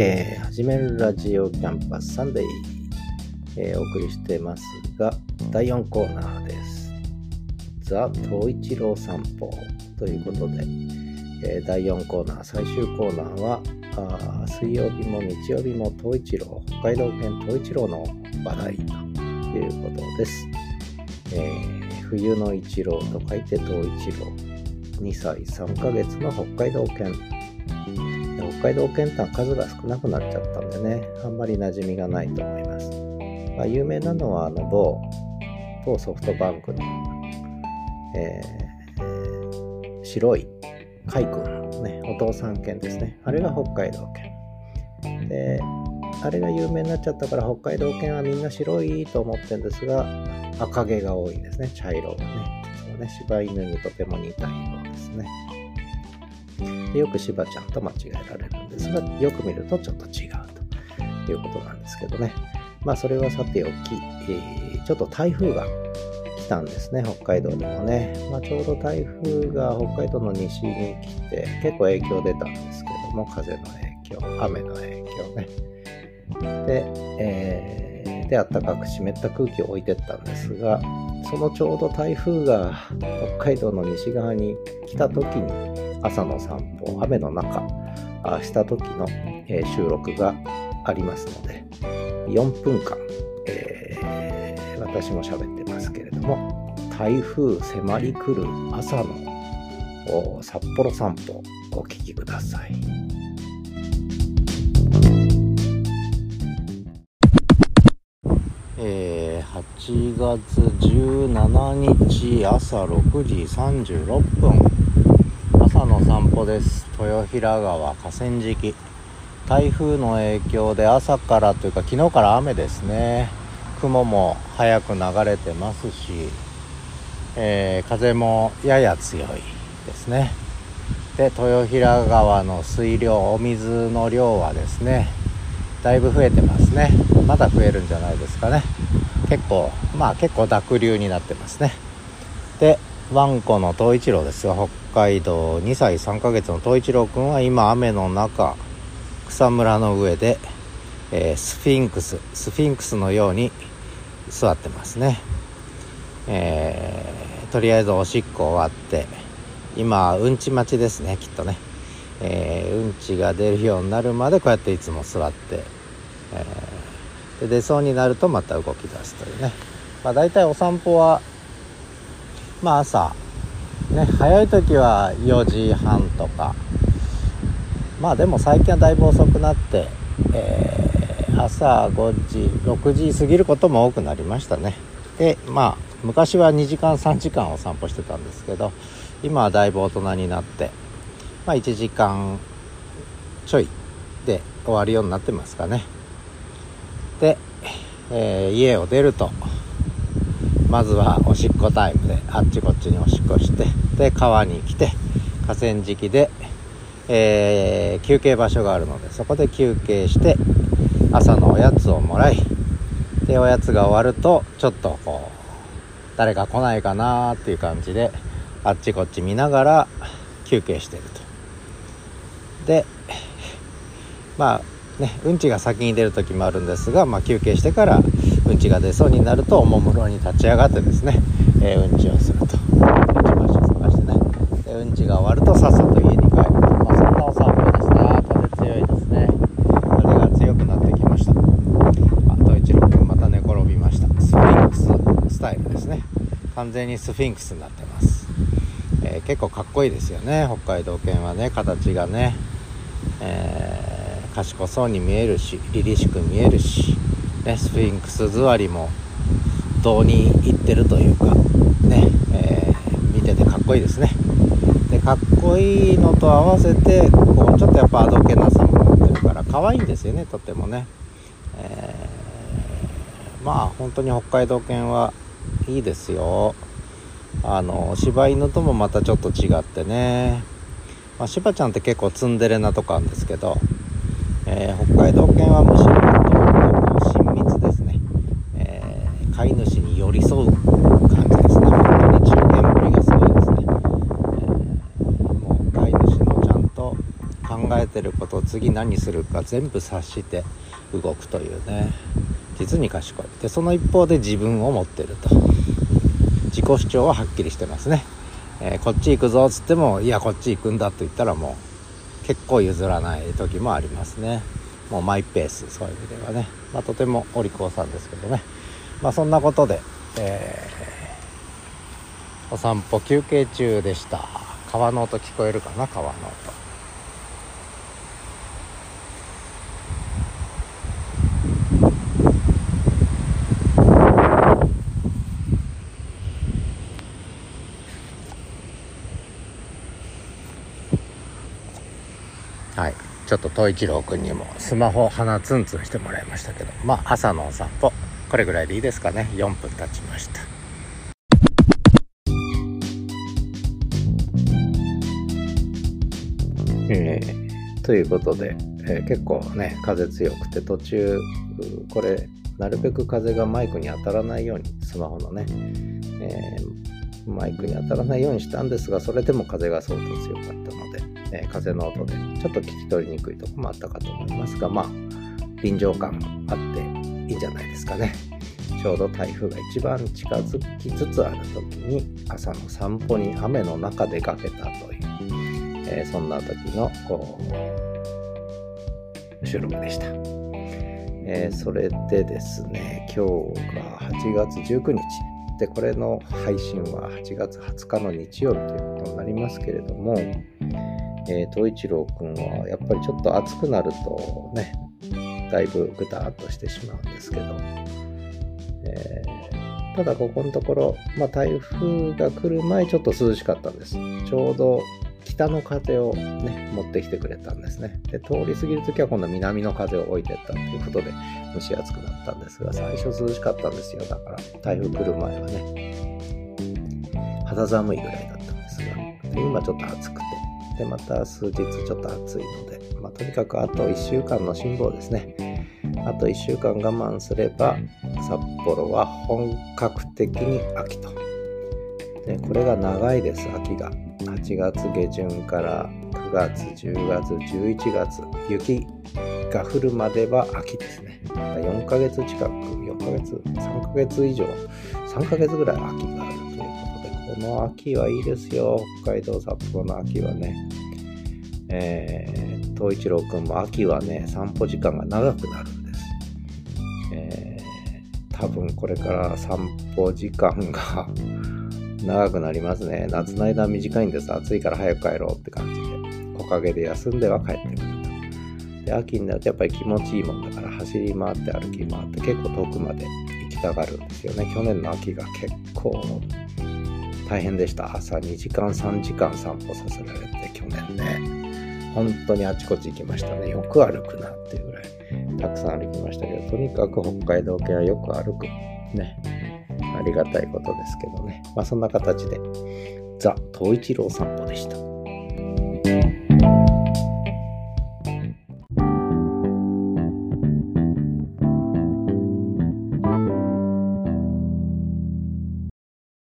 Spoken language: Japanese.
えー、始めるラジオキャンパスサンデー、えー、お送りしてますが、第4コーナーです。 The 冬一郎散歩ということで、えー、第4コーナー、最終コーナーは、あ水曜日も日曜日も冬一郎、北海道犬冬一郎の話題ということです。えー、冬の一郎と書いて冬一郎、2歳3ヶ月の北海道犬。北海道犬って数が少なくなっちゃったんでね、あんまり馴染みがないと思います。まあ、有名なのは、あの某、某ソフトバンクの、えー、白い海君ね、お父さん犬ですね。あれが北海道犬。で、あれが有名になっちゃったから北海道犬はみんな白いと思ってるんですが、赤毛が多いんですね、茶色がね。そうね柴犬にとても似た色ですね。でよく柴ちゃんと間違えられるんですが、よく見るとちょっと違うということなんですけどね。まあそれはさておき、えー、ちょっと台風が来たんですね、北海道にもね。まあ、ちょうど台風が北海道の西に来て結構影響出たんですけども、風の影響、雨の影響ね。で、えー、で、暖かく湿った空気を置いてったんですが、そのちょうど台風が北海道の西側に来た時に朝の散歩雨の中した時の、収録がありますので4分間、えー、私も喋ってますけれども台風迫り来る朝の札幌散歩お聞きください。えー、8月17日朝6時36分散歩です。豊平川河川敷。台風の影響で朝からというか昨日から雨ですね。雲も早く流れてますし、えー、風もやや強いですね。で豊平川の水量お水の量はですねだいぶ増えてますね。まだ増えるんじゃないですかね。結構まあ結構濁流になってますね。でワンコの冬一郎です。が北海道犬2歳3ヶ月の冬一郎くんは今雨の中草むらの上で、えー、スフィンクススフィンクスのように座ってますね、えー、とりあえずおしっこ終わって今うんち待ちですねきっとね、えー、うんちが出るようになるまでこうやっていつも座って、えー、で出そうになるとまた動き出すというね、まあ、大体お散歩はまあ朝ね早い時は4時半とか。まあでも最近はだいぶ遅くなって、えー、朝5時6時過ぎることも多くなりましたね。でまあ昔は2時間3時間お散歩してたんですけど今はだいぶ大人になってまあ1時間ちょいで終わるようになってますかね。で、えー、家を出るとまずはおしっこタイムであっちこっちにおしっこしてで川に来て河川敷で、えー、休憩場所があるのでそこで休憩して朝のおやつをもらいでおやつが終わるとちょっとこう誰か来ないかなっていう感じであっちこっち見ながら休憩してると。でまあねうんちが先に出る時もあるんですが、まあ、休憩してからうんちが出そうになるとおもむろに立ち上がってですね、えー、うんちをすると。うんち場所を探してね。でうんちが終わるとさっさと家に帰る。と、まあ、そんなお散歩ですね風強いですね。風が強くなってきました。あと一郎君また寝転びました。スフィンクススタイルですね。完全にスフィンクスになってます、えー、結構かっこいいですよね。北海道犬はね。形がね、えー、賢そうに見えるし凛々しく見えるし。ね、スフィンクス座りも胴にいってるというかね、えー、見ててかっこいいですね。でかっこいいのと合わせてこうちょっとやっぱあどけなさも持ってるから可愛いんですよねとってもね、えー、まあ本当に北海道犬はいいですよ。あの柴犬ともまたちょっと違ってね、まあ、柴ちゃんって結構ツンデレなとこあるんですけど、えー、北海道犬はむしろ飼い主に寄り添う感じですね本当に中堅ぶりがすごいですね、えー、もう飼い主のちゃんと考えてること次何するか全部察して動くというね。実に賢い。でその一方で自分を持ってると。自己主張ははっきりしてますね、えー、こっち行くぞっつってもいやこっち行くんだと言ったらもう結構譲らない時もありますね。もうマイペースそういう意味ではね、まあ、とてもお利口さんですけどね。まあそんなことで、えー、お散歩休憩中でした。川の音聞こえるかな？川の音はいちょっと東一郎くんにもスマホ鼻ツンツンしてもらいましたけどまあ朝のお散歩これぐらいでいいですかね。4分経ちました。えー、ということで、えー、結構ね風強くて途中これなるべく風がマイクに当たらないようにスマホのね、えー、マイクに当たらないようにしたんですがそれでも風が相当強かったのでえー、風の音でちょっと聞き取りにくいとこもあったかと思いますがまあ臨場感もあっていいんじゃないですかね。ちょうど台風が一番近づきつつある時に朝の散歩に雨の中出かけたという、えー、そんな時のこう収録でした、えー、それでですね今日が8月19日。でこれの配信は8月20日の日曜日ということになりますけれどもえー、一郎くんはやっぱりちょっと暑くなるとねだいぶぐたっとしてしまうんですけど、えー、ただここのところ、まあ、台風が来る前ちょっと涼しかったんです。ちょうど北の風をね持ってきてくれたんですね。で通り過ぎる時は今度南の風を置いてったということで蒸し暑くなったんですが最初涼しかったんですよ。だから台風来る前はね肌寒いぐらいだったんですが。で今ちょっと暑くて。でまた数日ちょっと暑いので、まあ、とにかくあと1週間の辛抱ですね。あと1週間我慢すれば札幌は本格的に秋と。でこれが長いです秋が。8月下旬から9月10月11月雪が降るまでは秋ですね4ヶ月近く4ヶ月3ヶ月以上3ヶ月ぐらい秋があるというこの秋はいいですよ。北海道札幌の秋はね。えー、東一郎くんも秋はね、散歩時間が長くなるんです。えー、多分これから散歩時間が長くなりますね。夏の間は短いんです。暑いから早く帰ろうって感じで。木陰で休んでは帰ってくる。で、秋になるとやっぱり気持ちいいもんだから走り回って歩き回って結構遠くまで行きたがるんですよね。去年の秋が結構大変でした朝2時間3時間散歩させられて去年ね本当にあちこち行きましたねよく歩くなっていうぐらいたくさん歩きましたけどとにかく北海道系はよく歩くねありがたいことですけどね。まあ、そんな形で、ザ・東一郎散歩でした。